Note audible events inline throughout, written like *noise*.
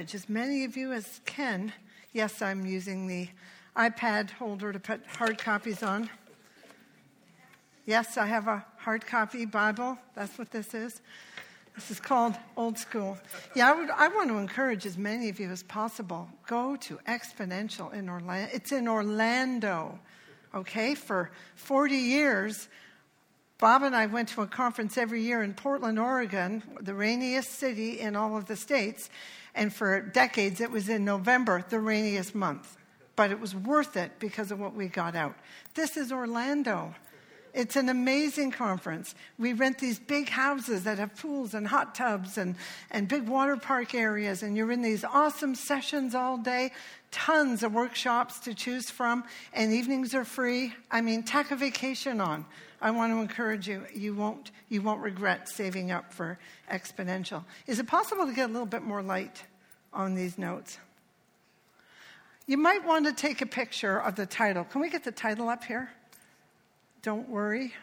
as many of you as can. Yes, I'm using the iPad holder to put hard copies on. Yes, I have a hard copy Bible. That's what this is. This is called Old School. Yeah, I, would, I want to encourage as many of you as possible. Go to Exponential in Orlando. It's in Orlando, okay? For 40 years, Bob and I went to a conference every year in Portland, Oregon, the rainiest city in all of the states. And for decades, it was in November, the rainiest month. But it was worth it because of what we got out. This is Orlando. It's an amazing conference. We rent these big houses that have pools and hot tubs and, and big water park areas, and you're in these awesome sessions all day, tons of workshops to choose from, and evenings are free. I mean, tack a vacation on. I want to encourage you, you won't, you won't regret saving up for exponential. Is it possible to get a little bit more light on these notes? You might want to take a picture of the title. Can we get the title up here? Don't worry.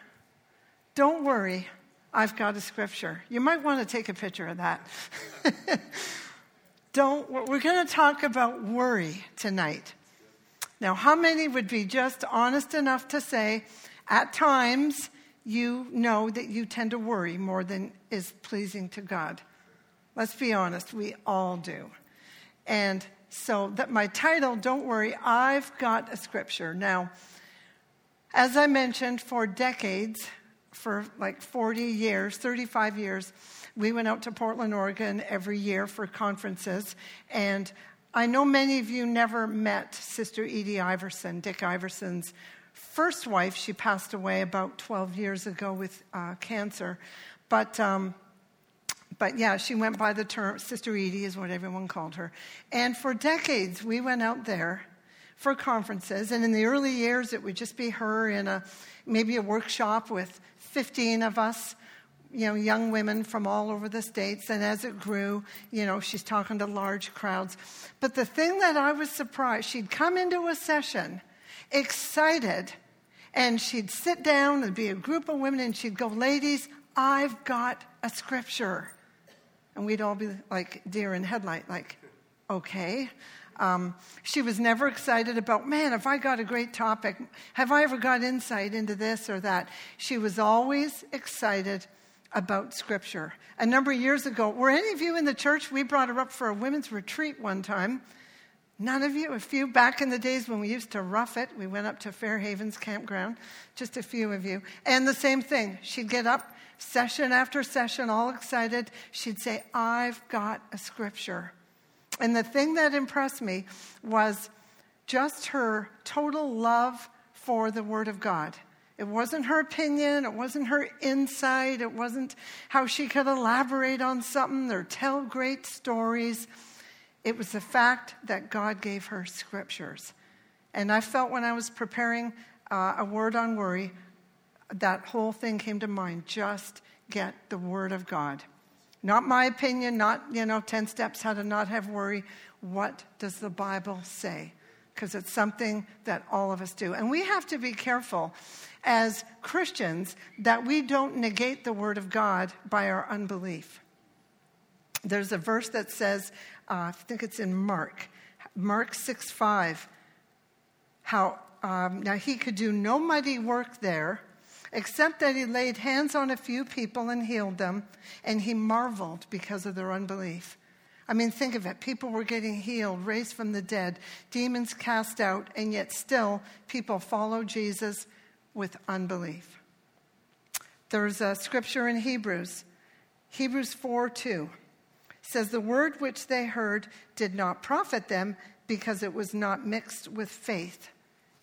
Don't worry. I've got a scripture. You might want to take a picture of that. *laughs* Don't, we're going to talk about worry tonight. Now, how many would be just honest enough to say, at times, you know that you tend to worry more than is pleasing to God? Let's be honest, we all do. And so, that my title, Don't Worry, I've Got a Scripture. Now, as I mentioned, for decades, for like 40 years, 35 years, we went out to Portland, Oregon every year for conferences. And I know many of you never met Sister Edie Iverson, Dick Iverson's first wife. She passed away about 12 years ago with uh, cancer. But, um, but yeah, she went by the term, Sister Edie is what everyone called her. And for decades, we went out there for conferences. And in the early years, it would just be her in a maybe a workshop with 15 of us, you know, young women from all over the states. And as it grew, you know, she's talking to large crowds. But the thing that I was surprised, she'd come into a session excited, and she'd sit down, there'd be a group of women, and she'd go, Ladies, I've got a scripture. And we'd all be like deer in headlight, like, okay. Um, she was never excited about, man, if I got a great topic, have I ever got insight into this or that? She was always excited about Scripture. A number of years ago, were any of you in the church? We brought her up for a women's retreat one time. None of you? A few back in the days when we used to rough it. We went up to Fairhaven's campground, just a few of you. And the same thing. She'd get up session after session, all excited. She'd say, I've got a scripture. And the thing that impressed me was just her total love for the Word of God. It wasn't her opinion, it wasn't her insight, it wasn't how she could elaborate on something or tell great stories. It was the fact that God gave her scriptures. And I felt when I was preparing uh, a word on worry, that whole thing came to mind. Just get the Word of God. Not my opinion, not, you know, 10 steps how to not have worry. What does the Bible say? Because it's something that all of us do. And we have to be careful as Christians that we don't negate the Word of God by our unbelief. There's a verse that says, uh, I think it's in Mark, Mark 6 5, how um, now he could do no mighty work there except that he laid hands on a few people and healed them, and he marveled because of their unbelief. I mean, think of it. People were getting healed, raised from the dead, demons cast out, and yet still people follow Jesus with unbelief. There's a scripture in Hebrews, Hebrews 4 2 says, The word which they heard did not profit them because it was not mixed with faith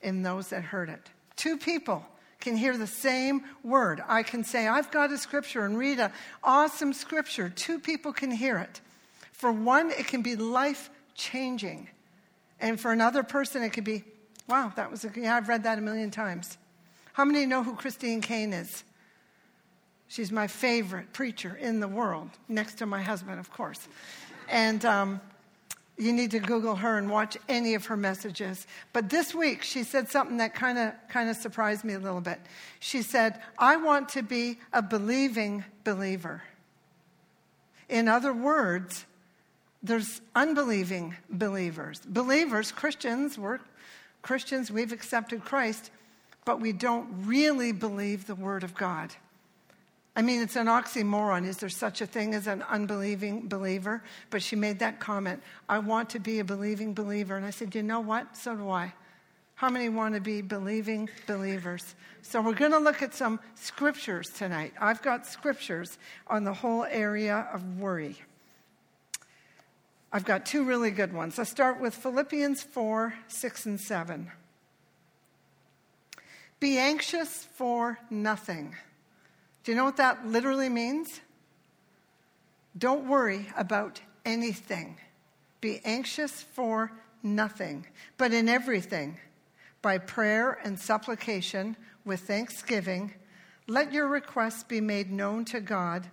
in those that heard it. Two people can hear the same word. I can say, I've got a scripture and read an awesome scripture. Two people can hear it. For one, it can be life changing. And for another person, it could be, wow, that was a, yeah, I've read that a million times. How many know who Christine Caine is? She's my favorite preacher in the world, next to my husband, of course. And um, you need to Google her and watch any of her messages. But this week, she said something that kind of kind of surprised me a little bit. She said, "I want to be a believing believer." In other words, there's unbelieving believers. Believers, Christians, we're Christians, we've accepted Christ, but we don't really believe the Word of God. I mean, it's an oxymoron. Is there such a thing as an unbelieving believer? But she made that comment I want to be a believing believer. And I said, You know what? So do I. How many want to be believing believers? So, we're going to look at some scriptures tonight. I've got scriptures on the whole area of worry. I've got two really good ones. Let's start with Philippians 4 6 and 7. Be anxious for nothing. Do you know what that literally means? Don't worry about anything. Be anxious for nothing, but in everything, by prayer and supplication with thanksgiving, let your requests be made known to God,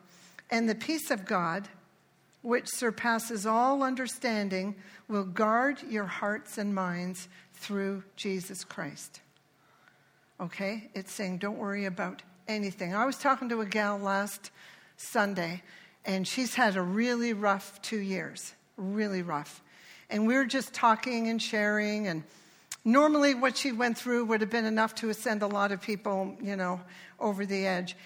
and the peace of God, which surpasses all understanding, will guard your hearts and minds through Jesus Christ. Okay? It's saying don't worry about anything. I was talking to a gal last Sunday, and she's had a really rough two years, really rough. And we were just talking and sharing, and normally what she went through would have been enough to send a lot of people, you know, over the edge.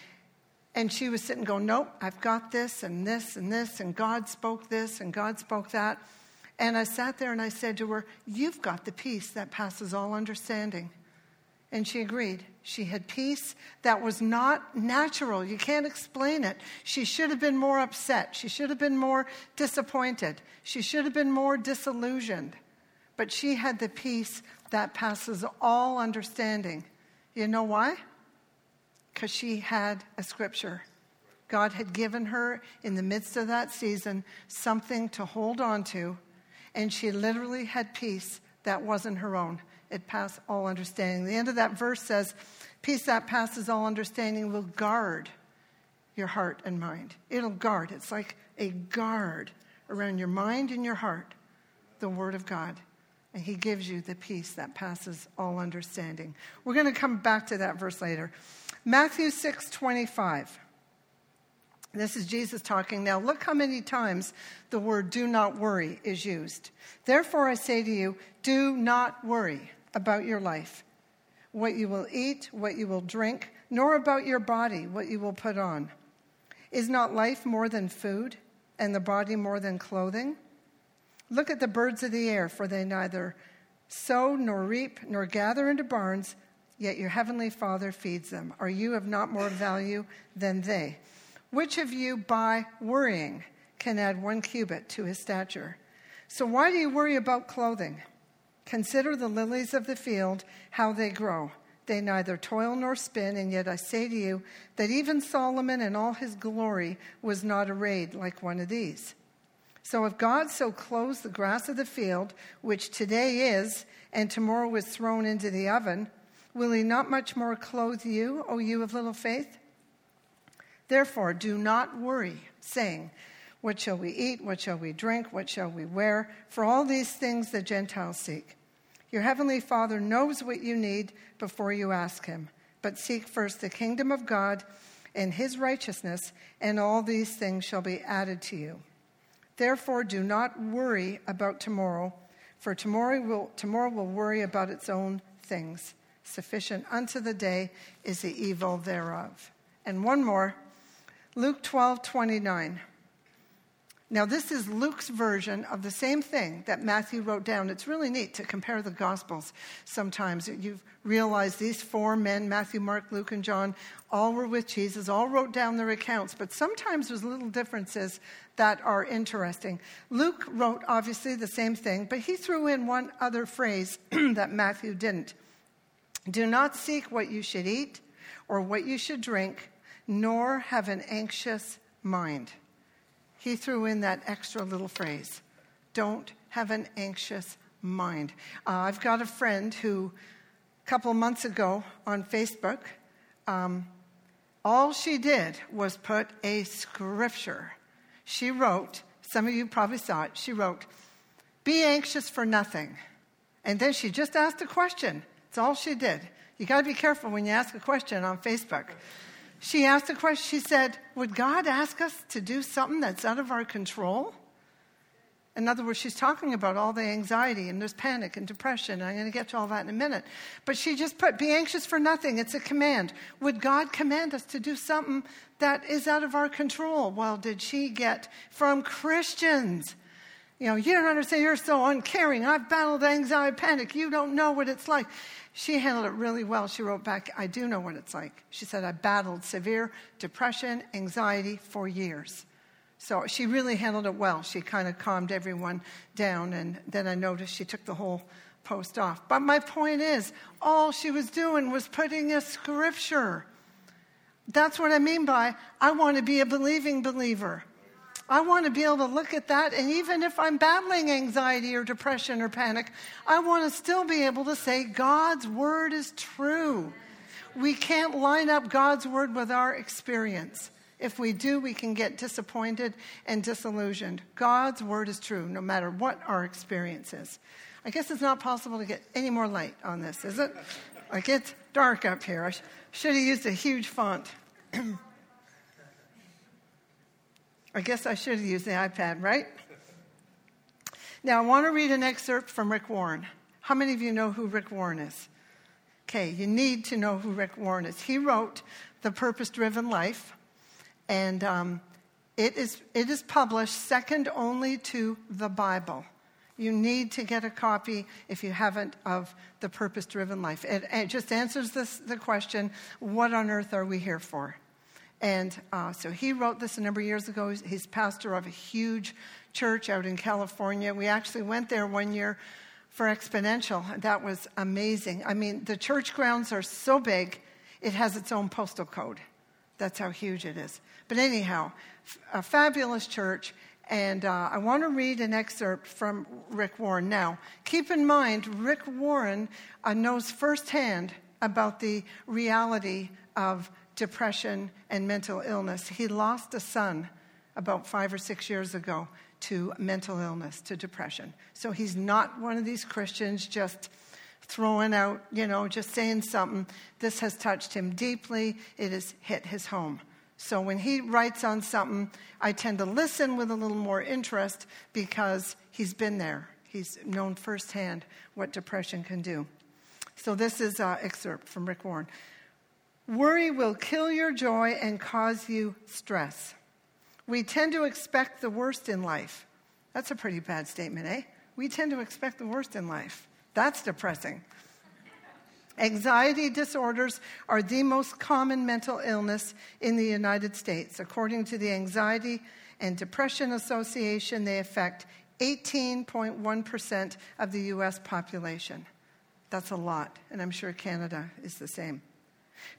And she was sitting going, Nope, I've got this and this and this, and God spoke this and God spoke that. And I sat there and I said to her, You've got the peace that passes all understanding. And she agreed. She had peace that was not natural. You can't explain it. She should have been more upset. She should have been more disappointed. She should have been more disillusioned. But she had the peace that passes all understanding. You know why? Because she had a scripture. God had given her, in the midst of that season, something to hold on to, and she literally had peace that wasn't her own it passed all understanding. The end of that verse says, Peace that passes all understanding will guard your heart and mind. It'll guard. It's like a guard around your mind and your heart, the Word of God. And He gives you the peace that passes all understanding. We're going to come back to that verse later. Matthew 6 25. This is Jesus talking. Now, look how many times the word do not worry is used. Therefore, I say to you, do not worry about your life, what you will eat, what you will drink, nor about your body, what you will put on. Is not life more than food, and the body more than clothing? Look at the birds of the air, for they neither sow nor reap nor gather into barns, yet your heavenly Father feeds them. Are you of not more value than they? Which of you, by worrying, can add one cubit to his stature? So why do you worry about clothing? Consider the lilies of the field, how they grow. They neither toil nor spin, and yet I say to you that even Solomon in all his glory was not arrayed like one of these. So if God so clothes the grass of the field, which today is, and tomorrow is thrown into the oven, will he not much more clothe you, O you of little faith? Therefore, do not worry, saying, What shall we eat? What shall we drink? What shall we wear? For all these things the Gentiles seek. Your heavenly Father knows what you need before you ask him. But seek first the kingdom of God and his righteousness, and all these things shall be added to you. Therefore, do not worry about tomorrow, for tomorrow will, tomorrow will worry about its own things. Sufficient unto the day is the evil thereof. And one more Luke 12 29. Now, this is Luke's version of the same thing that Matthew wrote down. It's really neat to compare the Gospels sometimes. You've realized these four men Matthew, Mark, Luke, and John all were with Jesus, all wrote down their accounts, but sometimes there's little differences that are interesting. Luke wrote obviously the same thing, but he threw in one other phrase *clears throat* that Matthew didn't. Do not seek what you should eat or what you should drink, nor have an anxious mind he threw in that extra little phrase don't have an anxious mind. Uh, I've got a friend who, a couple months ago on Facebook, um, all she did was put a scripture. She wrote, some of you probably saw it, she wrote, Be anxious for nothing. And then she just asked a question. That's all she did. You got to be careful when you ask a question on Facebook she asked a question. She said, Would God ask us to do something that's out of our control? In other words, she's talking about all the anxiety and there's panic and depression. I'm going to get to all that in a minute. But she just put, be anxious for nothing. It's a command. Would God command us to do something that is out of our control? Well, did she get from Christians? You know, you don't understand. You're so uncaring. I've battled anxiety, panic. You don't know what it's like. She handled it really well. She wrote back, I do know what it's like. She said, I battled severe depression, anxiety for years. So she really handled it well. She kind of calmed everyone down, and then I noticed she took the whole post off. But my point is, all she was doing was putting a scripture. That's what I mean by I want to be a believing believer. I want to be able to look at that, and even if I'm battling anxiety or depression or panic, I want to still be able to say, God's word is true. We can't line up God's word with our experience. If we do, we can get disappointed and disillusioned. God's word is true, no matter what our experience is. I guess it's not possible to get any more light on this, is it? Like it's dark up here. I sh- should have used a huge font. *clears throat* I guess I should have used the iPad, right? Now, I want to read an excerpt from Rick Warren. How many of you know who Rick Warren is? Okay, you need to know who Rick Warren is. He wrote The Purpose Driven Life. And um, it, is, it is published second only to the Bible. You need to get a copy, if you haven't, of The Purpose Driven Life. It, it just answers this, the question what on earth are we here for? And uh, so he wrote this a number of years ago. He's pastor of a huge church out in California. We actually went there one year for Exponential. That was amazing. I mean, the church grounds are so big, it has its own postal code. That's how huge it is. But anyhow, a fabulous church. And uh, I want to read an excerpt from Rick Warren. Now, keep in mind, Rick Warren uh, knows firsthand about the reality of depression and mental illness. He lost a son about five or six years ago to mental illness, to depression. So he's not one of these Christians just throwing out, you know, just saying something. This has touched him deeply, it has hit his home. So when he writes on something, I tend to listen with a little more interest because he's been there. He's known firsthand what depression can do. So this is an excerpt from Rick Warren. Worry will kill your joy and cause you stress. We tend to expect the worst in life. That's a pretty bad statement, eh? We tend to expect the worst in life. That's depressing. Anxiety disorders are the most common mental illness in the United States. According to the Anxiety and Depression Association, they affect 18.1% of the US population. That's a lot, and I'm sure Canada is the same.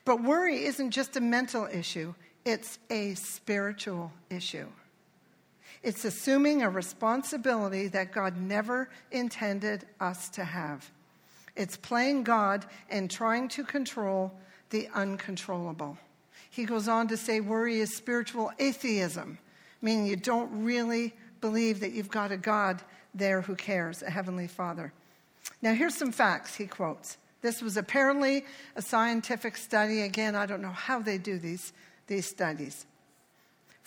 But worry isn't just a mental issue, it's a spiritual issue. It's assuming a responsibility that God never intended us to have. It's playing God and trying to control the uncontrollable. He goes on to say worry is spiritual atheism, meaning you don't really believe that you've got a God there who cares, a heavenly Father. Now, here's some facts he quotes. This was apparently a scientific study. Again, I don't know how they do these, these studies.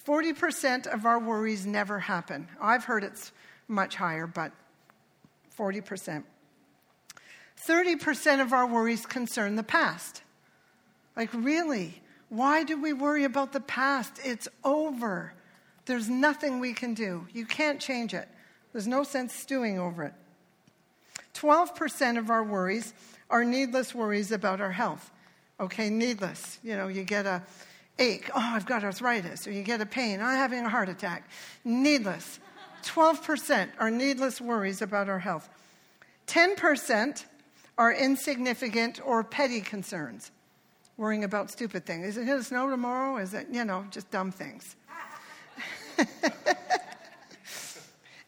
40% of our worries never happen. I've heard it's much higher, but 40%. 30% of our worries concern the past. Like, really? Why do we worry about the past? It's over. There's nothing we can do. You can't change it. There's no sense stewing over it. 12% of our worries are needless worries about our health. Okay, needless. You know, you get a ache, oh, I've got arthritis, or you get a pain, I'm having a heart attack. Needless. 12% are needless worries about our health. 10% are insignificant or petty concerns, worrying about stupid things. Is it going to snow tomorrow? Is it, you know, just dumb things? *laughs*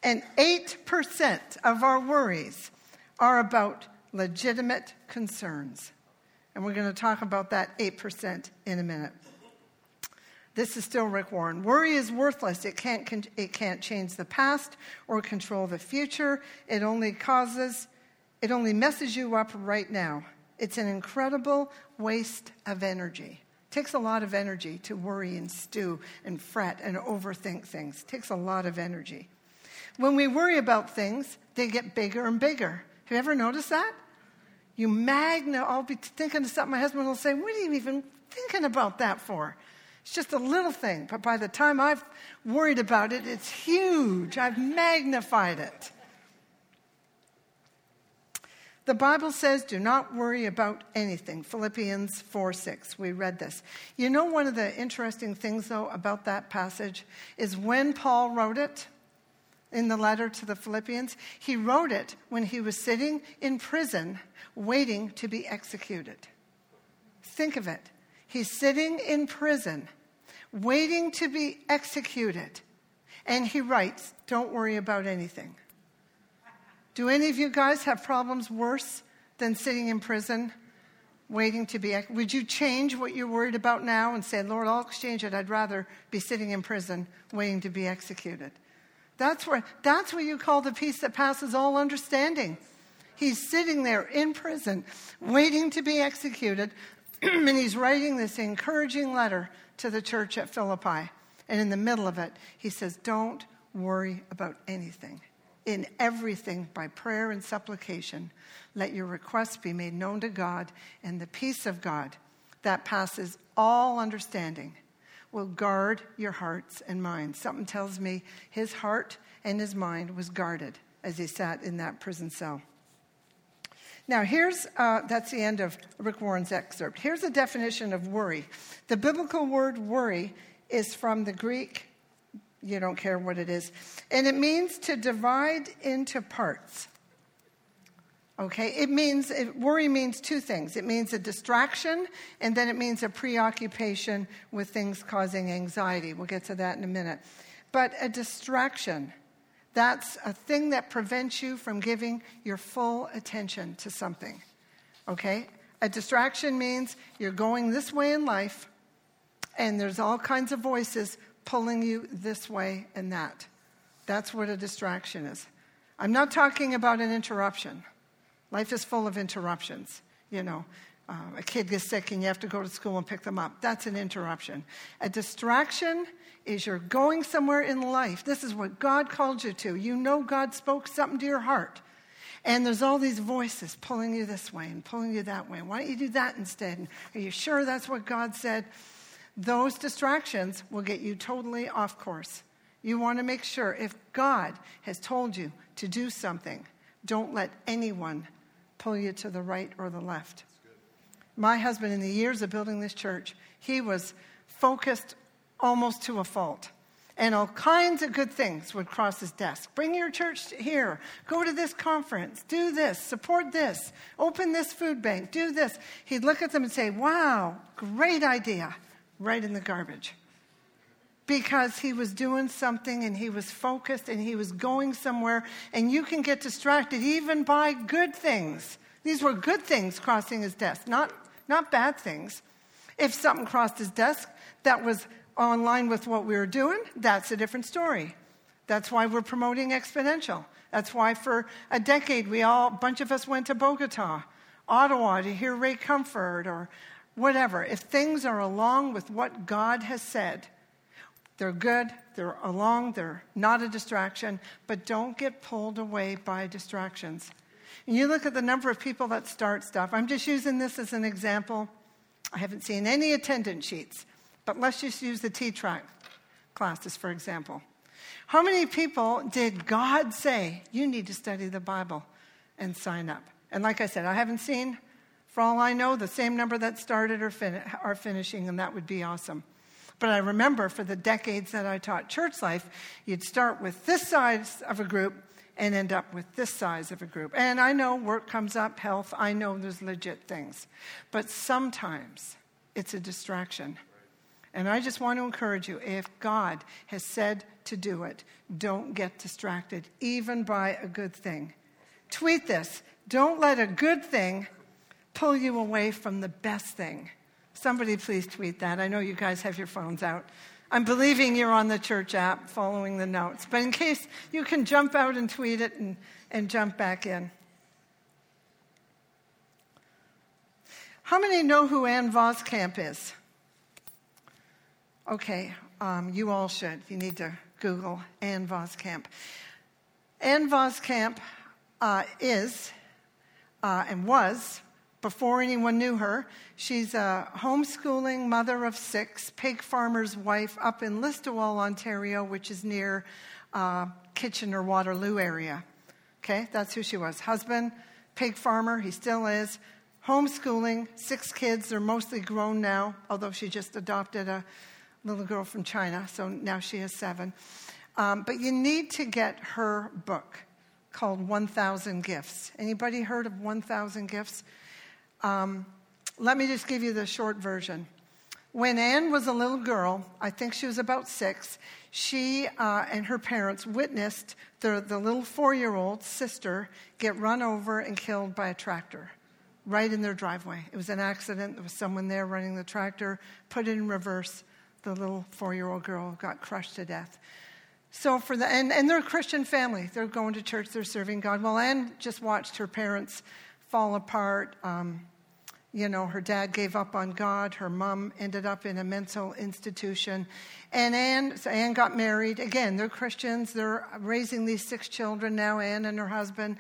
and 8% of our worries are about legitimate concerns. And we're going to talk about that 8% in a minute. This is still Rick Warren. Worry is worthless. It can't, it can't change the past or control the future. It only causes it only messes you up right now. It's an incredible waste of energy. It takes a lot of energy to worry and stew and fret and overthink things. It takes a lot of energy. when we worry about things, they get bigger and bigger. Have you ever noticed that? You magna, I'll be thinking of something, my husband will say, What are you even thinking about that for? It's just a little thing, but by the time I've worried about it, it's huge. I've magnified it. The Bible says, do not worry about anything. Philippians 4 6. We read this. You know, one of the interesting things, though, about that passage is when Paul wrote it in the letter to the Philippians, he wrote it when he was sitting in prison waiting to be executed. Think of it. He's sitting in prison waiting to be executed. And he writes, Don't worry about anything. Do any of you guys have problems worse than sitting in prison waiting to be? Would you change what you're worried about now and say, Lord, I'll exchange it. I'd rather be sitting in prison waiting to be executed. That's, where, that's what you call the peace that passes all understanding. He's sitting there in prison waiting to be executed, *clears throat* and he's writing this encouraging letter to the church at Philippi. And in the middle of it, he says, Don't worry about anything. In everything, by prayer and supplication, let your requests be made known to God, and the peace of God that passes all understanding will guard your hearts and minds. Something tells me his heart and his mind was guarded as he sat in that prison cell. Now, here's uh, that's the end of Rick Warren's excerpt. Here's a definition of worry. The biblical word worry is from the Greek you don't care what it is. And it means to divide into parts. Okay, it means, it, worry means two things. It means a distraction, and then it means a preoccupation with things causing anxiety. We'll get to that in a minute. But a distraction, that's a thing that prevents you from giving your full attention to something. Okay? A distraction means you're going this way in life, and there's all kinds of voices pulling you this way and that. That's what a distraction is. I'm not talking about an interruption. Life is full of interruptions. You know, uh, a kid gets sick and you have to go to school and pick them up. That's an interruption. A distraction is you're going somewhere in life. This is what God called you to. You know God spoke something to your heart. And there's all these voices pulling you this way and pulling you that way. Why don't you do that instead? And are you sure that's what God said? Those distractions will get you totally off course. You want to make sure if God has told you to do something, don't let anyone pull you to the right or the left. My husband, in the years of building this church, he was focused almost to a fault. And all kinds of good things would cross his desk. Bring your church here. Go to this conference. Do this. Support this. Open this food bank. Do this. He'd look at them and say, Wow, great idea right in the garbage because he was doing something and he was focused and he was going somewhere. And you can get distracted even by good things. These were good things crossing his desk, not, not bad things. If something crossed his desk that was online with what we were doing, that's a different story. That's why we're promoting exponential. That's why for a decade we all, a bunch of us went to Bogota, Ottawa to hear Ray Comfort or whatever, if things are along with what God has said, they're good, they're along, they're not a distraction, but don't get pulled away by distractions. And you look at the number of people that start stuff. I'm just using this as an example. I haven't seen any attendance sheets, but let's just use the T track classes, for example. How many people did God say, you need to study the Bible and sign up? And like I said, I haven't seen for all I know, the same number that started are, fin- are finishing, and that would be awesome. But I remember for the decades that I taught church life, you'd start with this size of a group and end up with this size of a group. And I know work comes up, health, I know there's legit things. But sometimes it's a distraction. And I just want to encourage you if God has said to do it, don't get distracted, even by a good thing. Tweet this don't let a good thing pull you away from the best thing. Somebody please tweet that. I know you guys have your phones out. I'm believing you're on the church app following the notes, but in case you can jump out and tweet it and, and jump back in. How many know who Ann Voskamp is? Okay, um, you all should. You need to Google Ann Voskamp. Ann Voskamp uh, is uh, and was, before anyone knew her, she's a homeschooling mother of six, pig farmer's wife up in Listowel, Ontario, which is near uh, Kitchener Waterloo area. Okay, that's who she was. Husband, pig farmer, he still is. Homeschooling, six kids, they're mostly grown now, although she just adopted a little girl from China, so now she has seven. Um, but you need to get her book called 1000 Gifts. Anybody heard of 1000 Gifts? Um, let me just give you the short version. When Ann was a little girl, I think she was about six, she uh, and her parents witnessed the, the little four year old sister get run over and killed by a tractor right in their driveway. It was an accident. There was someone there running the tractor, put it in reverse. The little four year old girl got crushed to death. So for the and, and they're a Christian family. They're going to church. They're serving God. Well, Ann just watched her parents fall apart. Um, you know, her dad gave up on God. Her mom ended up in a mental institution. And Ann, so Ann got married. Again, they're Christians. They're raising these six children now, Ann and her husband.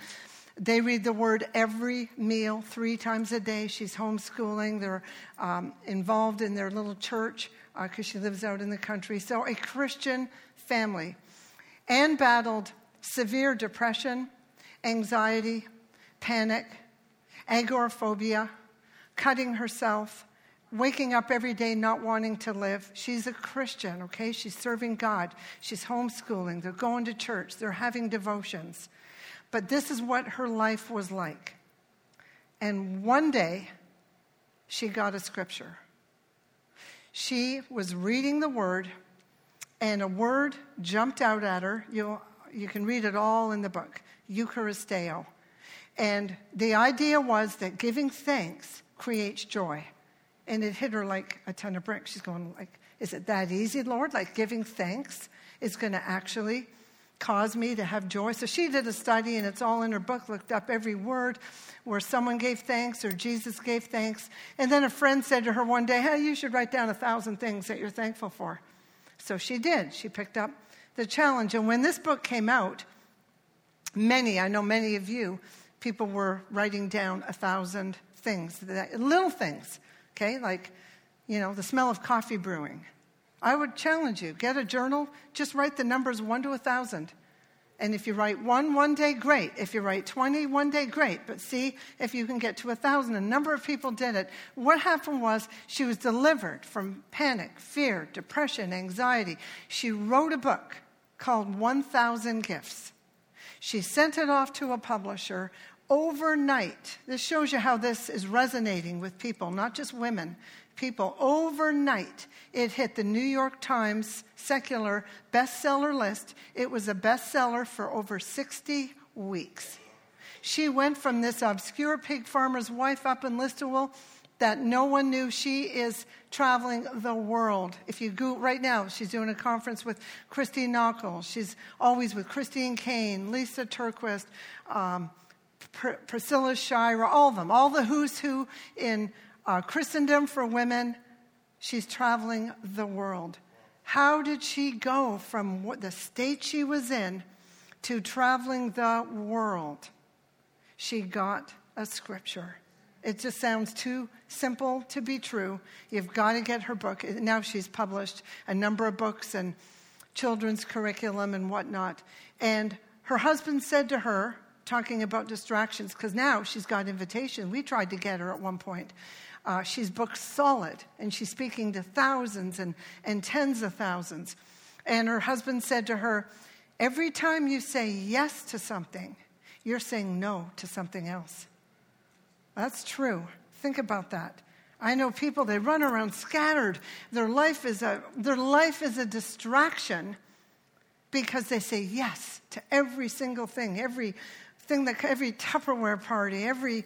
They read the word every meal, three times a day. She's homeschooling. They're um, involved in their little church because uh, she lives out in the country. So, a Christian family. Ann battled severe depression, anxiety, panic, agoraphobia, cutting herself, waking up every day not wanting to live. She's a Christian, okay? She's serving God. She's homeschooling. They're going to church. They're having devotions. But this is what her life was like. And one day, she got a scripture. She was reading the word and a word jumped out at her. you you can read it all in the book Eucharisteo. And the idea was that giving thanks creates joy. And it hit her like a ton of bricks. She's going like, is it that easy, Lord? Like giving thanks is going to actually cause me to have joy. So she did a study, and it's all in her book, looked up every word where someone gave thanks or Jesus gave thanks. And then a friend said to her one day, Hey, you should write down a thousand things that you're thankful for. So she did. She picked up the challenge. And when this book came out, many, I know many of you, people were writing down a thousand things, little things, okay, like, you know, the smell of coffee brewing. I would challenge you get a journal, just write the numbers one to a thousand. And if you write one one day, great. If you write 20 one day, great. But see if you can get to a thousand. A number of people did it. What happened was she was delivered from panic, fear, depression, anxiety. She wrote a book called 1000 Gifts. She sent it off to a publisher overnight. This shows you how this is resonating with people, not just women people overnight. It hit the New York Times secular bestseller list. It was a bestseller for over 60 weeks. She went from this obscure pig farmer's wife up in Listowel that no one knew. She is traveling the world. If you go right now, she's doing a conference with Christy Nockels. She's always with Christine Caine, Lysa TerKeurst, um, Pr- Priscilla Shirer, all of them, all the who's who in uh, Christendom for Women. She's traveling the world. How did she go from what, the state she was in to traveling the world? She got a scripture. It just sounds too simple to be true. You've got to get her book. Now she's published a number of books and children's curriculum and whatnot. And her husband said to her, talking about distractions, because now she's got invitation. We tried to get her at one point. Uh, she's booked solid, and she's speaking to thousands and, and tens of thousands. And her husband said to her, Every time you say yes to something, you're saying no to something else. That's true. Think about that. I know people, they run around scattered. Their life is a, their life is a distraction because they say yes to every single thing, every thing that every Tupperware party, every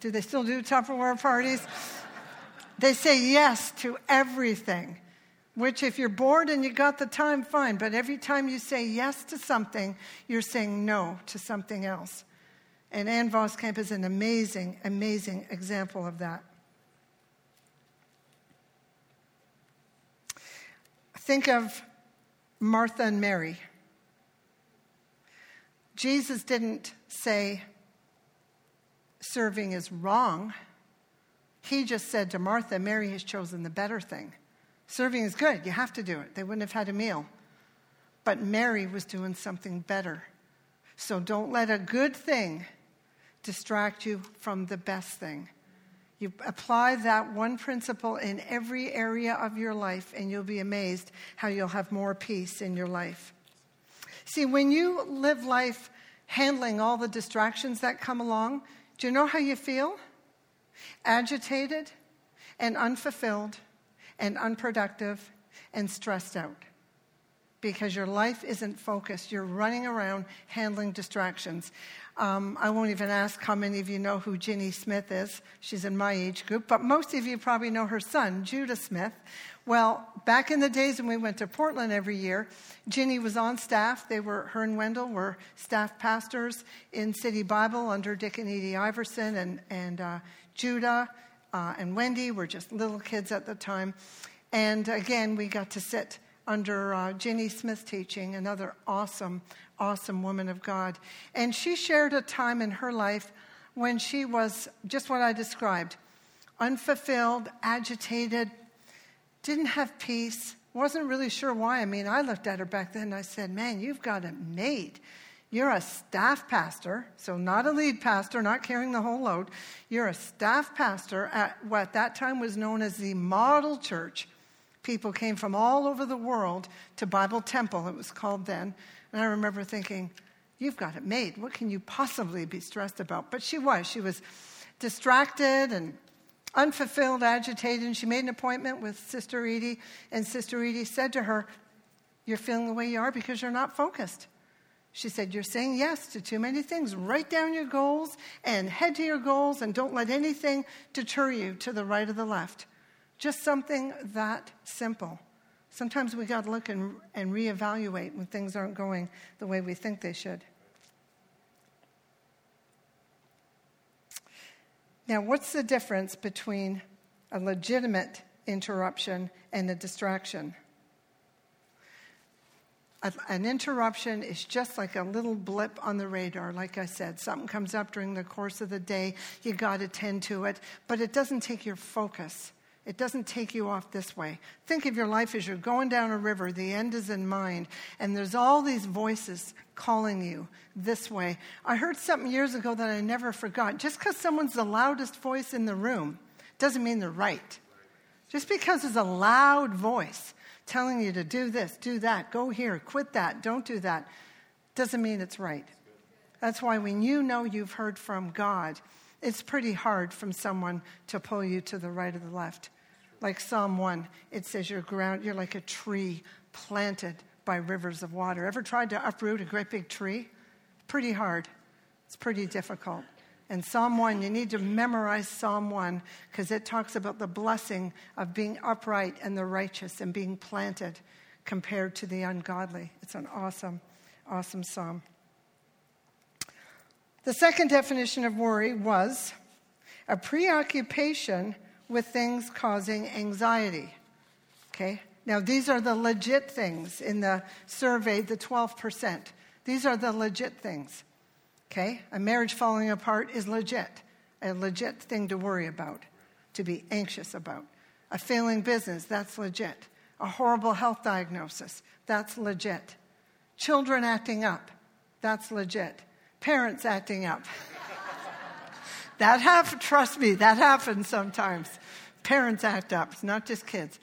do they still do Tupperware parties? they say yes to everything. Which, if you're bored and you got the time, fine. But every time you say yes to something, you're saying no to something else. And Ann Voskamp is an amazing, amazing example of that. Think of Martha and Mary. Jesus didn't say serving is wrong. He just said to Martha, Mary has chosen the better thing. Serving is good. You have to do it. They wouldn't have had a meal. But Mary was doing something better. So don't let a good thing distract you from the best thing. You apply that one principle in every area of your life, and you'll be amazed how you'll have more peace in your life. See, when you live life handling all the distractions that come along, do you know how you feel? Agitated and unfulfilled and unproductive and stressed out because your life isn't focused. You're running around handling distractions. Um, I won't even ask how many of you know who Ginny Smith is. She's in my age group, but most of you probably know her son, Judah Smith. Well, back in the days when we went to Portland every year, Ginny was on staff. They were her and Wendell were staff pastors in City Bible under Dick and Edie Iverson, and and uh, Judah uh, and Wendy were just little kids at the time. And again, we got to sit under uh, Ginny Smith's teaching, another awesome awesome woman of God. And she shared a time in her life when she was just what I described unfulfilled, agitated, didn't have peace, wasn't really sure why. I mean, I looked at her back then and I said, Man, you've got it made. You're a staff pastor, so not a lead pastor, not carrying the whole load. You're a staff pastor at what that time was known as the model church. People came from all over the world to Bible Temple, it was called then, and I remember thinking, You've got it made. What can you possibly be stressed about? But she was. She was distracted and unfulfilled, agitated. And she made an appointment with Sister Edie. And Sister Edie said to her, You're feeling the way you are because you're not focused. She said, You're saying yes to too many things. Write down your goals and head to your goals and don't let anything deter you to the right or the left. Just something that simple. Sometimes we got to look and, and reevaluate when things aren't going the way we think they should. Now, what's the difference between a legitimate interruption and a distraction? An interruption is just like a little blip on the radar. Like I said, something comes up during the course of the day, you got to tend to it, but it doesn't take your focus. It doesn't take you off this way. Think of your life as you're going down a river, the end is in mind, and there's all these voices calling you this way. I heard something years ago that I never forgot. Just because someone's the loudest voice in the room doesn't mean they're right. Just because there's a loud voice telling you to do this, do that, go here, quit that, don't do that, doesn't mean it's right. That's why when you know you've heard from God, it's pretty hard from someone to pull you to the right or the left. Like Psalm 1, it says you're ground, you're like a tree planted by rivers of water. Ever tried to uproot a great big tree? Pretty hard. It's pretty difficult. And Psalm 1, you need to memorize Psalm 1 because it talks about the blessing of being upright and the righteous and being planted compared to the ungodly. It's an awesome, awesome psalm. The second definition of worry was a preoccupation with things causing anxiety. Okay? Now, these are the legit things in the survey, the 12%. These are the legit things. Okay? A marriage falling apart is legit, a legit thing to worry about, to be anxious about. A failing business, that's legit. A horrible health diagnosis, that's legit. Children acting up, that's legit. Parents acting up. *laughs* That happens, trust me, that happens sometimes. Parents act up, it's not just kids.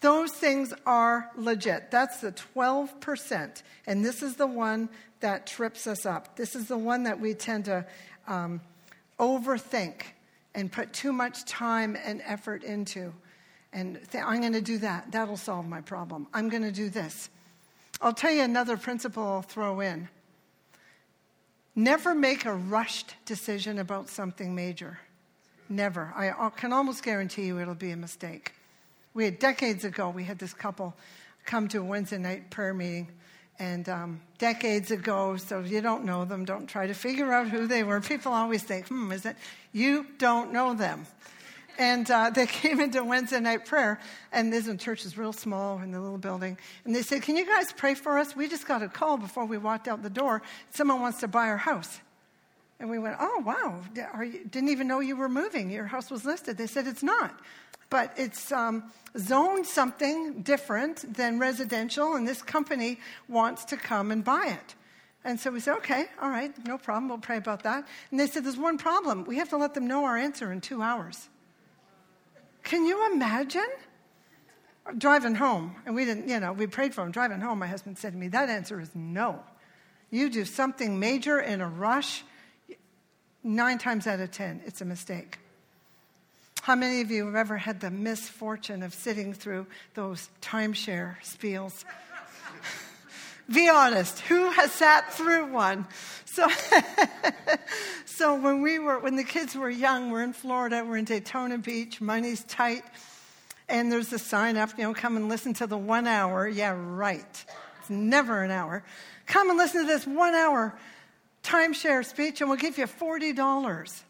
Those things are legit. That's the 12%. And this is the one that trips us up. This is the one that we tend to um, overthink and put too much time and effort into. And th- I'm going to do that. That'll solve my problem. I'm going to do this. I'll tell you another principle I'll throw in. Never make a rushed decision about something major. Never. I can almost guarantee you it'll be a mistake. We had decades ago, we had this couple come to a Wednesday night prayer meeting. And um, decades ago, so if you don't know them, don't try to figure out who they were. People always think, hmm, is it? You don't know them. And uh, they *laughs* came into Wednesday night prayer, and this church is real small in the little building. And they said, Can you guys pray for us? We just got a call before we walked out the door. Someone wants to buy our house. And we went, Oh, wow. You, didn't even know you were moving. Your house was listed. They said, It's not. But it's um, zoned something different than residential, and this company wants to come and buy it. And so we said, okay, all right, no problem, we'll pray about that. And they said, there's one problem. We have to let them know our answer in two hours. Can you imagine? Driving home, and we didn't, you know, we prayed for him. Driving home, my husband said to me, That answer is no. You do something major in a rush, nine times out of ten, it's a mistake. How many of you have ever had the misfortune of sitting through those timeshare spiels? *laughs* Be honest, who has sat through one? So, *laughs* so when we were, when the kids were young, we're in Florida, we're in Daytona Beach, money's tight, and there's a sign up, you know, come and listen to the one hour. Yeah, right. It's never an hour. Come and listen to this one hour timeshare speech, and we'll give you $40.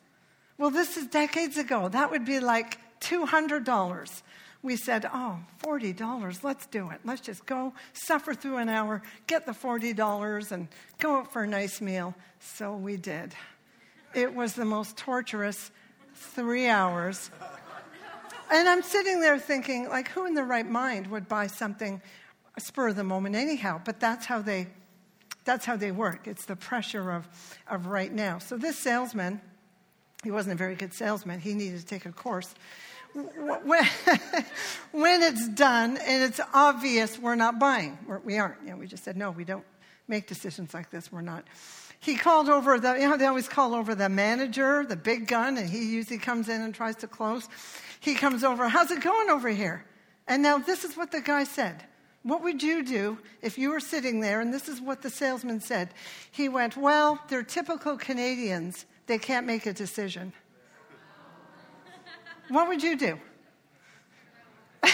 Well, this is decades ago. That would be like $200 we said, oh, $40, let's do it. Let's just go, suffer through an hour, get the $40, and go out for a nice meal. So we did. It was the most torturous three hours. And I'm sitting there thinking, like, who in their right mind would buy something spur of the moment anyhow? But that's how they, that's how they work. It's the pressure of, of right now. So this salesman, he wasn't a very good salesman. He needed to take a course when, *laughs* when it's done and it's obvious we're not buying, we're, we aren't. You know, we just said, no, we don't make decisions like this. We're not. He called over the, you know, they always call over the manager, the big gun, and he usually comes in and tries to close. He comes over, how's it going over here? And now this is what the guy said. What would you do if you were sitting there? And this is what the salesman said. He went, Well, they're typical Canadians. They can't make a decision. *laughs* What would you do? *laughs*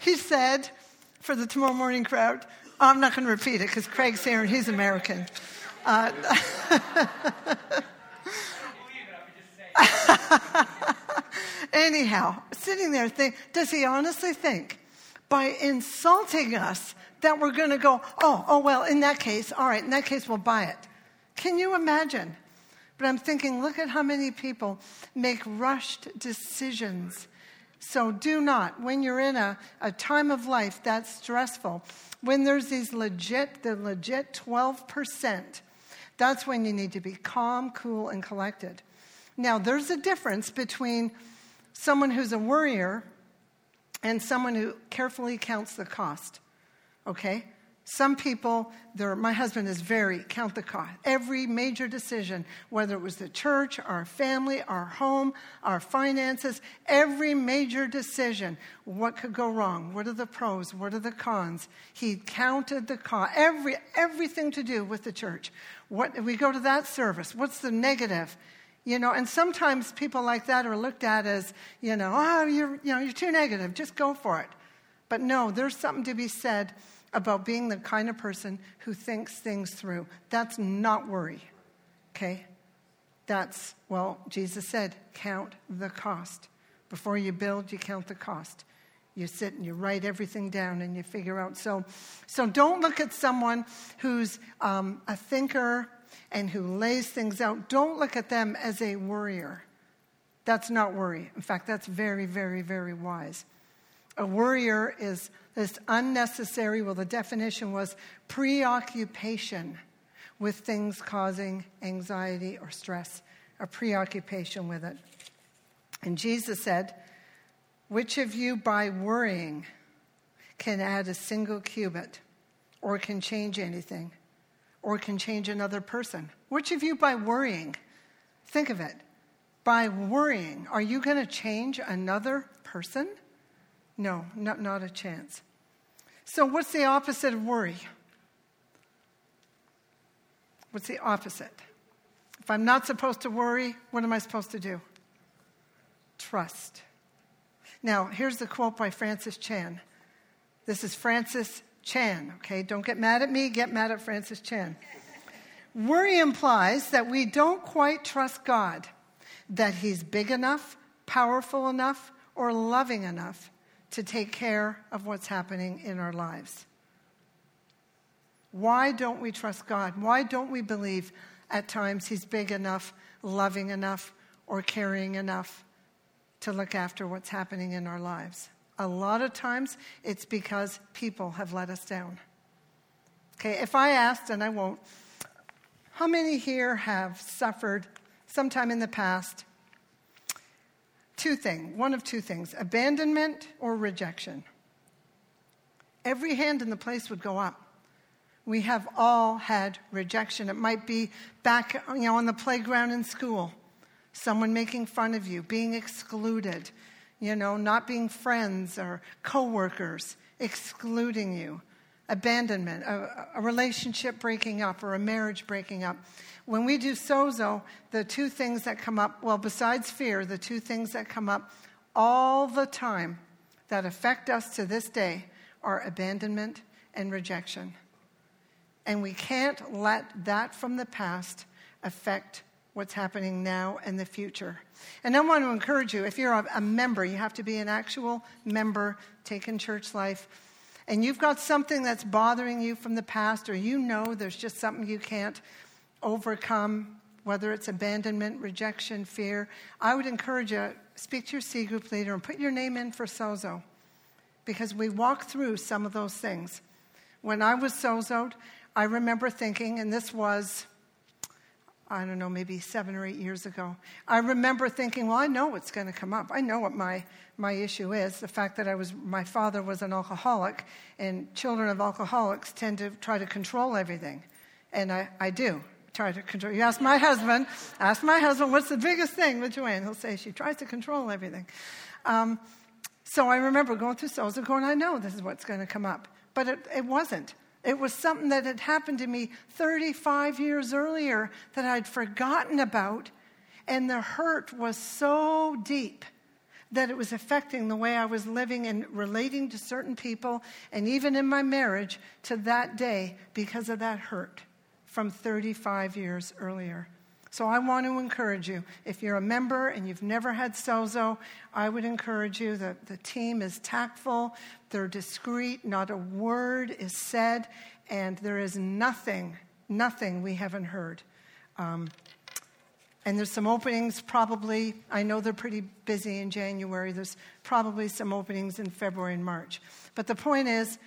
he said, for the tomorrow morning crowd, I'm not going to repeat it because Craig's here and he's American. Uh, *laughs* anyhow, sitting there, think, does he honestly think by insulting us that we're going to go, oh, oh, well, in that case, all right, in that case, we'll buy it? Can you imagine? But I'm thinking, look at how many people make rushed decisions. So do not, when you're in a, a time of life that's stressful, when there's these legit, the legit 12%, that's when you need to be calm, cool, and collected. Now, there's a difference between someone who's a worrier and someone who carefully counts the cost. Okay? Some people, my husband is very count the cost. Every major decision, whether it was the church, our family, our home, our finances, every major decision, what could go wrong? What are the pros? What are the cons? He counted the cost. Every, everything to do with the church. What, if we go to that service. What's the negative? You know, and sometimes people like that are looked at as, you know, oh, you're, you know, you're too negative. Just go for it. But no, there's something to be said about being the kind of person who thinks things through. That's not worry, okay? That's, well, Jesus said, count the cost. Before you build, you count the cost. You sit and you write everything down and you figure out. So, so don't look at someone who's um, a thinker and who lays things out. Don't look at them as a worrier. That's not worry. In fact, that's very, very, very wise. A worrier is this unnecessary, well, the definition was preoccupation with things causing anxiety or stress, a preoccupation with it. And Jesus said, Which of you by worrying can add a single cubit or can change anything or can change another person? Which of you by worrying, think of it, by worrying, are you going to change another person? No, not, not a chance. So, what's the opposite of worry? What's the opposite? If I'm not supposed to worry, what am I supposed to do? Trust. Now, here's the quote by Francis Chan. This is Francis Chan, okay? Don't get mad at me, get mad at Francis Chan. Worry implies that we don't quite trust God, that He's big enough, powerful enough, or loving enough to take care of what's happening in our lives. Why don't we trust God? Why don't we believe at times He's big enough, loving enough, or caring enough to look after what's happening in our lives? A lot of times it's because people have let us down. Okay, if I asked, and I won't, how many here have suffered sometime in the past two things, one of two things abandonment or rejection. Every hand in the place would go up. We have all had rejection. It might be back you know, on the playground in school, someone making fun of you, being excluded, you know, not being friends or coworkers excluding you, abandonment, a, a relationship breaking up or a marriage breaking up. When we do sozo, the two things that come up, well, besides fear, the two things that come up all the time that affect us to this day are abandonment and rejection. And we can't let that from the past affect what's happening now and the future. And I want to encourage you if you're a, member, you have to be an actual member, taking church life, and you've got something that's bothering you from the past, or you know there's just something you can't overcome, whether it's abandonment, rejection, fear, I would encourage you speak to your C group leader and put your name in for Sozo because we walk through some of those things. When I was Sozoed, I remember thinking, and this was, I don't know, maybe seven or eight years ago. I remember thinking, well, I know what's going to come up. I know what my, my issue is. The fact that I was, my father was an alcoholic, and children of alcoholics tend to try to control everything. And I, I do try to control. You ask my husband, ask my husband, what's the biggest thing with Joanne? He'll say she tries to control everything. Um, so I remember going through Sozo going, I know this is what's going to come up. But it, it wasn't. It was something that had happened to me 35 years earlier that I'd forgotten about. And the hurt was so deep that it was affecting the way I was living and relating to certain people, and even in my marriage to that day because of that hurt from 35 years earlier. So I want to encourage you. If you're a member and you've never had Sozo, I would encourage you. that the team is tactful, they're discreet, not a word is said, and there is nothing, nothing we haven't heard. Um, and there's some openings probably, I know they're pretty busy in January. There's probably some openings in February and March. But the point is,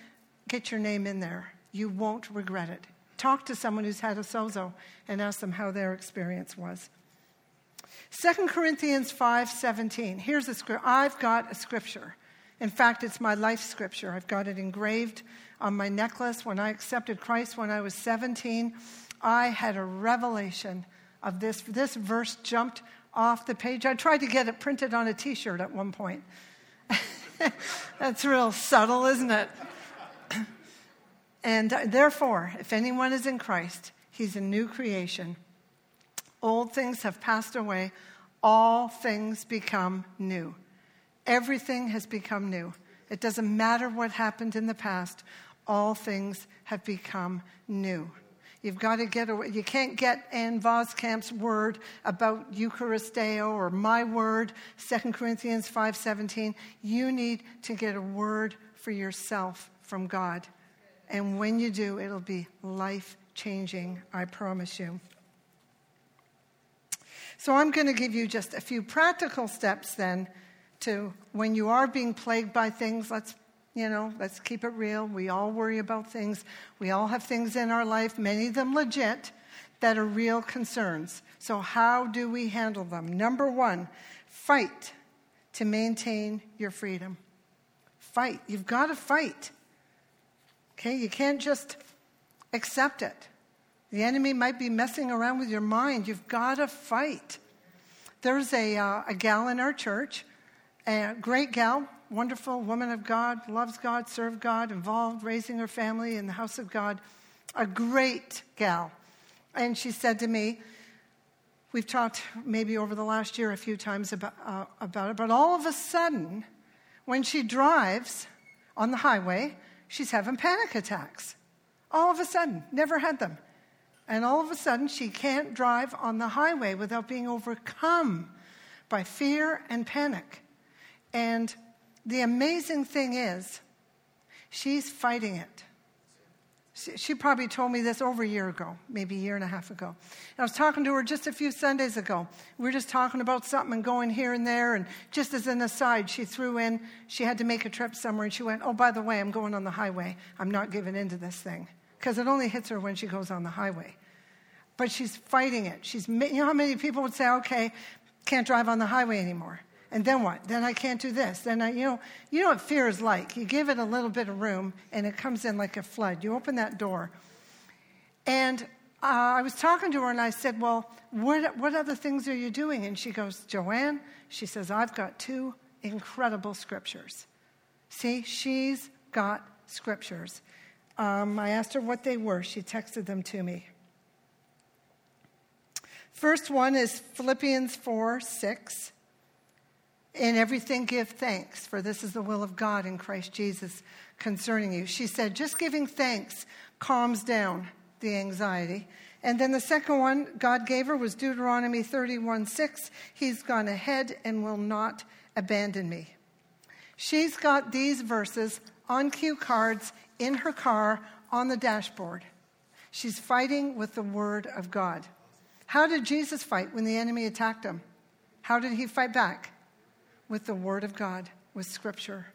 get your name in there. You won't regret it. Talk to someone who's had a sozo and ask them how their experience was. 2 Corinthians 5:17. Here's a scripture. I've got a scripture. In fact, it's my life scripture. I've got it engraved on my necklace. When I accepted Christ when I was 17, I had a revelation of this. This verse jumped off the page. I tried to get it printed on a t shirt at one point. *laughs* That's real subtle, isn't it? And therefore, if anyone is in Christ, he's a new creation. Old things have passed away, all things become new. Everything has become new. It doesn't matter what happened in the past, all things have become new. You've got to get away. You can't get Ann Voskamp's word about Eucharisteo or my word, 2 Corinthians 5.17. You need to get a word for yourself from God. And when you do, it'll be life changing, I promise you. So I'm going to give you just a few practical steps then to when you are being plagued by things, let's you know, let's keep it real. We all worry about things. We all have things in our life, many of them legit, that are real concerns. So, how do we handle them? Number one, fight to maintain your freedom. Fight. You've got to fight. Okay, you can't just accept it. The enemy might be messing around with your mind. You've got to fight. There's a, uh, a gal in our church, a great gal, wonderful woman of God, loves God, served God, involved, raising her family in the house of God. A great gal. And she said to me, We've talked maybe over the last year a few times about, uh, about it, but all of a sudden, when she drives on the highway, she's having panic attacks. All of a sudden, never had them. And all of a sudden, she can't drive on the highway without being overcome by fear and panic. And the amazing thing is, she's fighting it. She probably told me this over a year ago, maybe a year and a half ago. And I was talking to her just a few Sundays ago. We were just talking about something and going here and there. And just as an aside, she threw in, she had to make a trip somewhere. And she went, Oh, by the way, I'm going on the highway. I'm not giving in to this thing. Because it only hits her when she goes on the highway. But she's fighting it. She's, you know how many people would say, Okay, can't drive on the highway anymore? And then what? Then I can't do this. Then I, you know, you know what fear is like. You give it a little bit of room, and it comes in like a flood. You open that door, and uh, I was talking to her, and I said, "Well, what what other things are you doing?" And she goes, "Joanne," she says, "I've got two incredible scriptures. See, she's got scriptures." Um, I asked her what they were. She texted them to me. First one is Philippians 4 6. In everything, give thanks, for this is the will of God in Christ Jesus concerning you. She said, just giving thanks calms down the anxiety. And then the second one God gave her was Deuteronomy 31 6. He's gone ahead and will not abandon me. She's got these verses on cue cards in her car on the dashboard. She's fighting with the Word of God. How did Jesus fight when the enemy attacked him? How did he fight back? With the Word of God, with Scripture.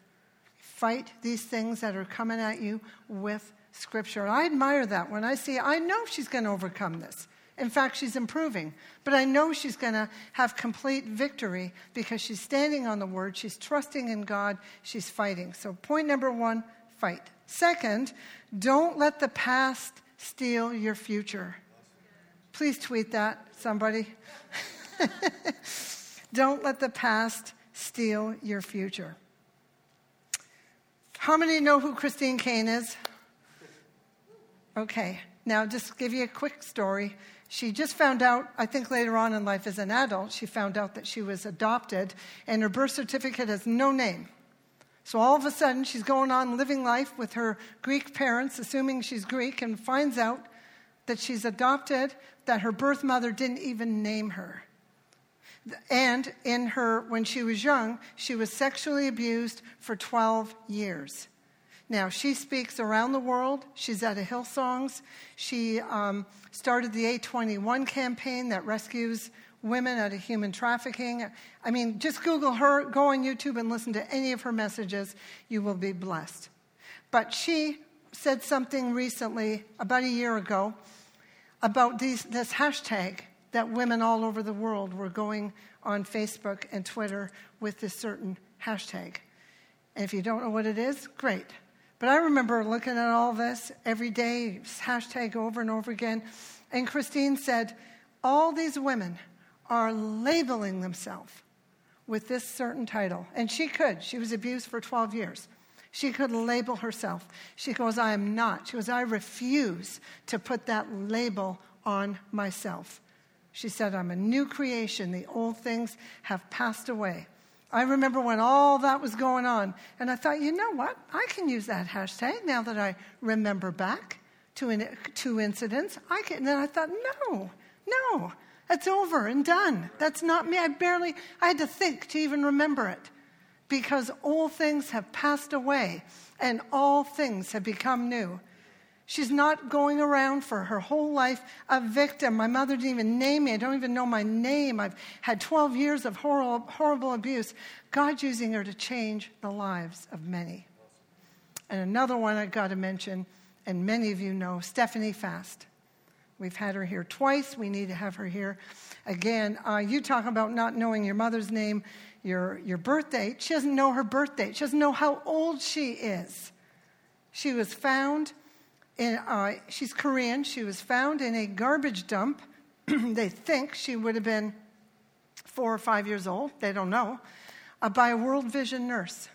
Fight these things that are coming at you with Scripture. I admire that when I see, I know she's going to overcome this. In fact, she's improving. But I know she's going to have complete victory because she's standing on the Word, she's trusting in God, she's fighting. So, point number one fight. Second, don't let the past steal your future. Please tweet that, somebody. *laughs* don't let the past steal your future. How many know who Christine Caine is? Okay, now just give you a quick story. She just found out, I think later on in life as an adult, she found out that she was adopted and her birth certificate has no name. So all of a sudden, she's going on living life with her Greek parents, assuming she's Greek, and finds out that she's adopted, that her birth mother didn't even name her. And in her, when she was young, she was sexually abused for 12 years. Now, she speaks around the world. She's at a Hillsongs. She um, started the A21 campaign that rescues women out of human trafficking. I mean, just Google her, go on YouTube and listen to any of her messages. You will be blessed. But she said something recently, about a year ago, about these, this hashtag that women all over the world were going on Facebook and Twitter with this certain hashtag. And if you don't know what it is, great. But I remember looking at all this every day, hashtag over and over again. And Christine said, All these women are labeling themselves with this certain title. And she could. She was abused for 12 years. She could label herself. She goes, I am not. She goes, I refuse to put that label on myself. She said, I'm a new creation. The old things have passed away. I remember when all that was going on, and I thought, you know what? I can use that hashtag now that I remember back to in, two incidents. I can, and then I thought, no, no, it's over and done. That's not me. I barely, I had to think to even remember it because all things have passed away and all things have become new. She's not going around for her whole life a victim. My mother didn't even name me. I don't even know my name. I've had 12 years of horrible, horrible abuse. God's using her to change the lives of many. And another one I've got to mention, and many of you know, Stephanie Fast. We've had her here twice. We need to have her here again. Uh, you talk about not knowing your mother's name, your, your birth date. She doesn't know her birth date. She doesn't know how old she is. She was found in, uh, she's Korean. She was found in a garbage dump. *clears throat* they think she would have been four or five years old. They don't know. Uh, by a World Vision nurse.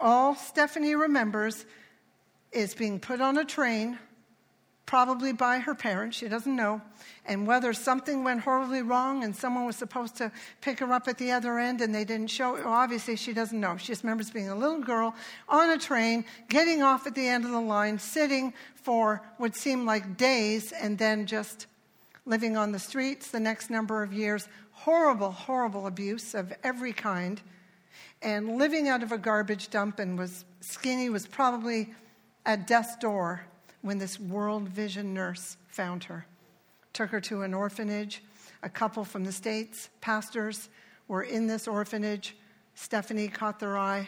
All Stephanie remembers is being put on a train, probably by her parents. She doesn't know. And whether something went horribly wrong and someone was supposed to pick her up at the other end and they didn't show, well, obviously she doesn't know. She just remembers being a little girl on a train, getting off at the end of the line, sitting for what seemed like days, and then just living on the streets the next number of years. Horrible, horrible abuse of every kind. And living out of a garbage dump and was skinny, was probably at death's door when this World Vision nurse found her. Took her to an orphanage. A couple from the States, pastors, were in this orphanage. Stephanie caught their eye.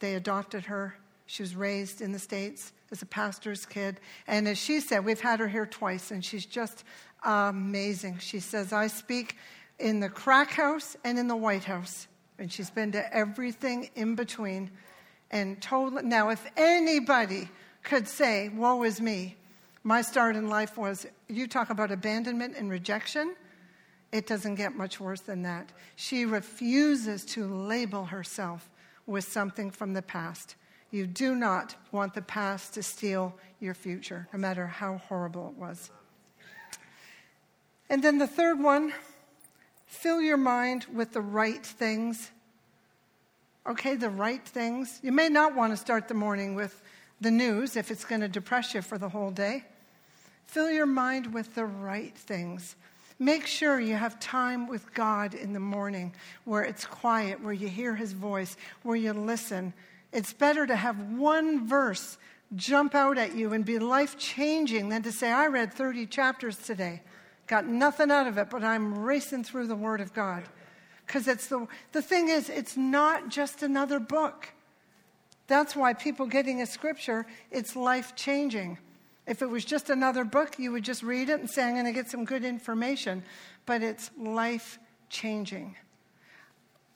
They adopted her. She was raised in the States as a pastor's kid. And as she said, we've had her here twice, and she's just amazing. She says, I speak in the crack house and in the White House. And she's been to everything in between. And told, now, if anybody could say, Woe is me. My start in life was, you talk about abandonment and rejection. It doesn't get much worse than that. She refuses to label herself with something from the past. You do not want the past to steal your future, no matter how horrible it was. And then the third one fill your mind with the right things. Okay, the right things. You may not want to start the morning with the news if it's going to depress you for the whole day. Fill your mind with the right things. Make sure you have time with God in the morning where it's quiet, where you hear His voice, where you listen. It's better to have one verse jump out at you and be life changing than to say, I read 30 chapters today. Got nothing out of it, but I'm racing through the Word of God. Because it's the, the thing is, it's not just another book. That's why people getting a scripture, it's life changing. If it was just another book, you would just read it and say, I'm going to get some good information. But it's life changing.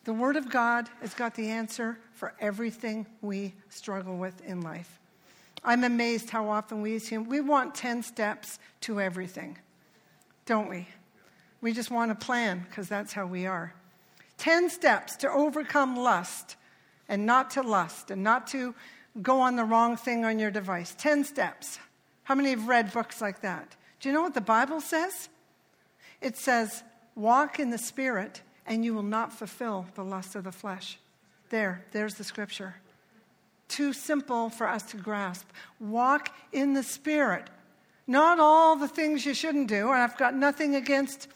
The Word of God has got the answer for everything we struggle with in life. I'm amazed how often we assume we want 10 steps to everything, don't we? We just want a plan because that's how we are. 10 steps to overcome lust and not to lust and not to go on the wrong thing on your device. 10 steps. How many have read books like that? Do you know what the Bible says? It says, Walk in the Spirit, and you will not fulfill the lust of the flesh. There, there's the scripture. Too simple for us to grasp. Walk in the Spirit. Not all the things you shouldn't do, and I've got nothing against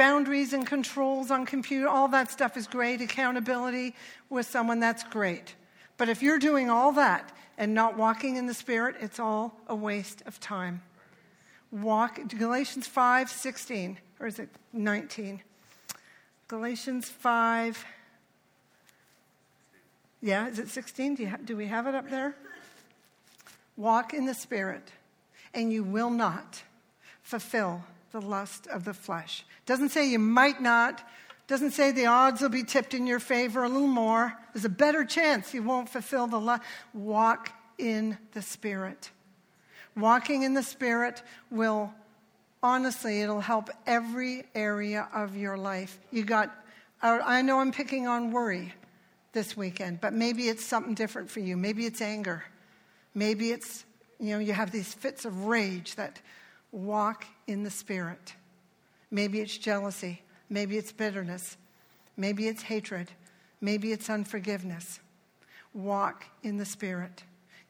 boundaries and controls on computer, all that stuff is great. Accountability with someone, that's great. But if you're doing all that and not walking in the Spirit, it's all a waste of time. Walk, Galatians 5 16, or is it 19? Galatians 5. Yeah, is it 16? Do, do we have it up there? Walk in the Spirit, and you will not fulfill the lust of the flesh. Doesn't say you might not. Doesn't say the odds will be tipped in your favor a little more. There's a better chance you won't fulfill the lust. Walk in the Spirit. Walking in the Spirit will, honestly, it'll help every area of your life. You got, I know I'm picking on worry this weekend, but maybe it's something different for you. Maybe it's anger. Maybe it's, you know, you have these fits of rage that walk in the Spirit. Maybe it's jealousy. Maybe it's bitterness. Maybe it's hatred. Maybe it's unforgiveness. Walk in the Spirit.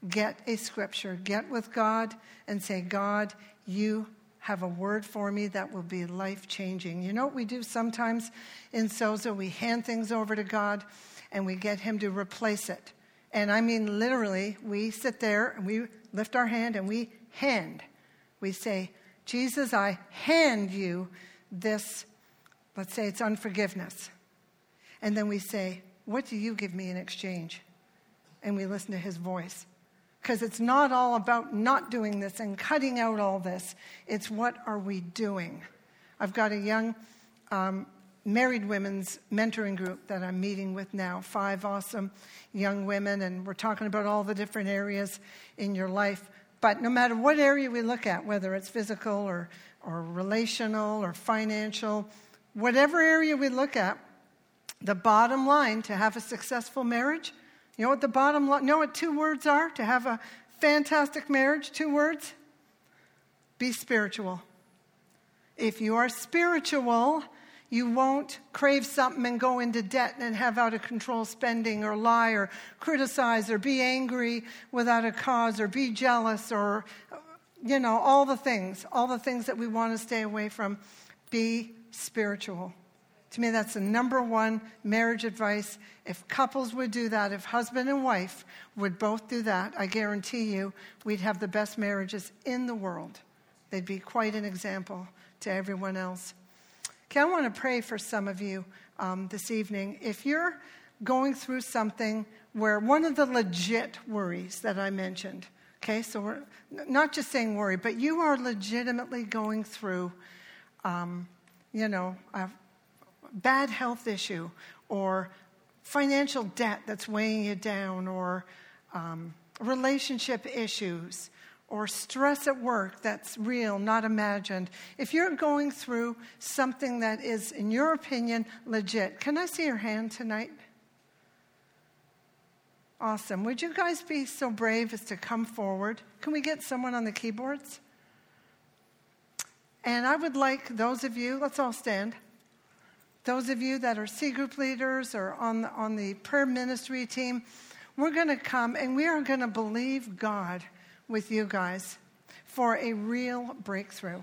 Get a scripture. Get with God and say, God, you have a word for me that will be life changing. You know what we do sometimes in Sozo? We hand things over to God and we get Him to replace it. And I mean, literally, we sit there and we lift our hand and we hand we say, Jesus, I hand you this, let's say it's unforgiveness. And then we say, What do you give me in exchange? And we listen to his voice. Because it's not all about not doing this and cutting out all this, it's what are we doing? I've got a young um, married women's mentoring group that I'm meeting with now, five awesome young women, and we're talking about all the different areas in your life. But no matter what area we look at, whether it's physical or, or relational or financial, whatever area we look at, the bottom line to have a successful marriage, you know what the bottom line, know what two words are to have a fantastic marriage? Two words? be spiritual. If you are spiritual, you won't crave something and go into debt and have out of control spending or lie or criticize or be angry without a cause or be jealous or, you know, all the things, all the things that we want to stay away from. Be spiritual. To me, that's the number one marriage advice. If couples would do that, if husband and wife would both do that, I guarantee you we'd have the best marriages in the world. They'd be quite an example to everyone else. Okay, I want to pray for some of you um, this evening. If you're going through something where one of the legit worries that I mentioned, okay, so we're not just saying worry, but you are legitimately going through, um, you know, a bad health issue or financial debt that's weighing you down or um, relationship issues or stress at work that's real, not imagined, if you're going through something that is, in your opinion, legit, can I see your hand tonight? Awesome. Would you guys be so brave as to come forward? Can we get someone on the keyboards? And I would like those of you, let's all stand. Those of you that are C group leaders or on the, on the prayer ministry team, we're going to come and we are going to believe God with you guys for a real breakthrough.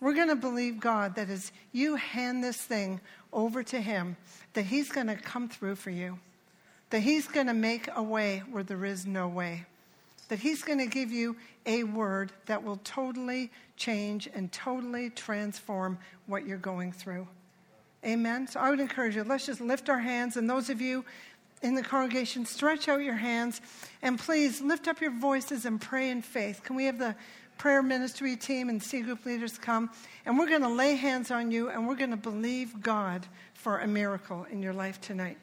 We're going to believe God that as you hand this thing over to Him, that He's going to come through for you, that He's going to make a way where there is no way, that He's going to give you a word that will totally change and totally transform what you're going through. Amen. So I would encourage you, let's just lift our hands. And those of you in the congregation, stretch out your hands and please lift up your voices and pray in faith. Can we have the prayer ministry team and C group leaders come? And we're going to lay hands on you and we're going to believe God for a miracle in your life tonight.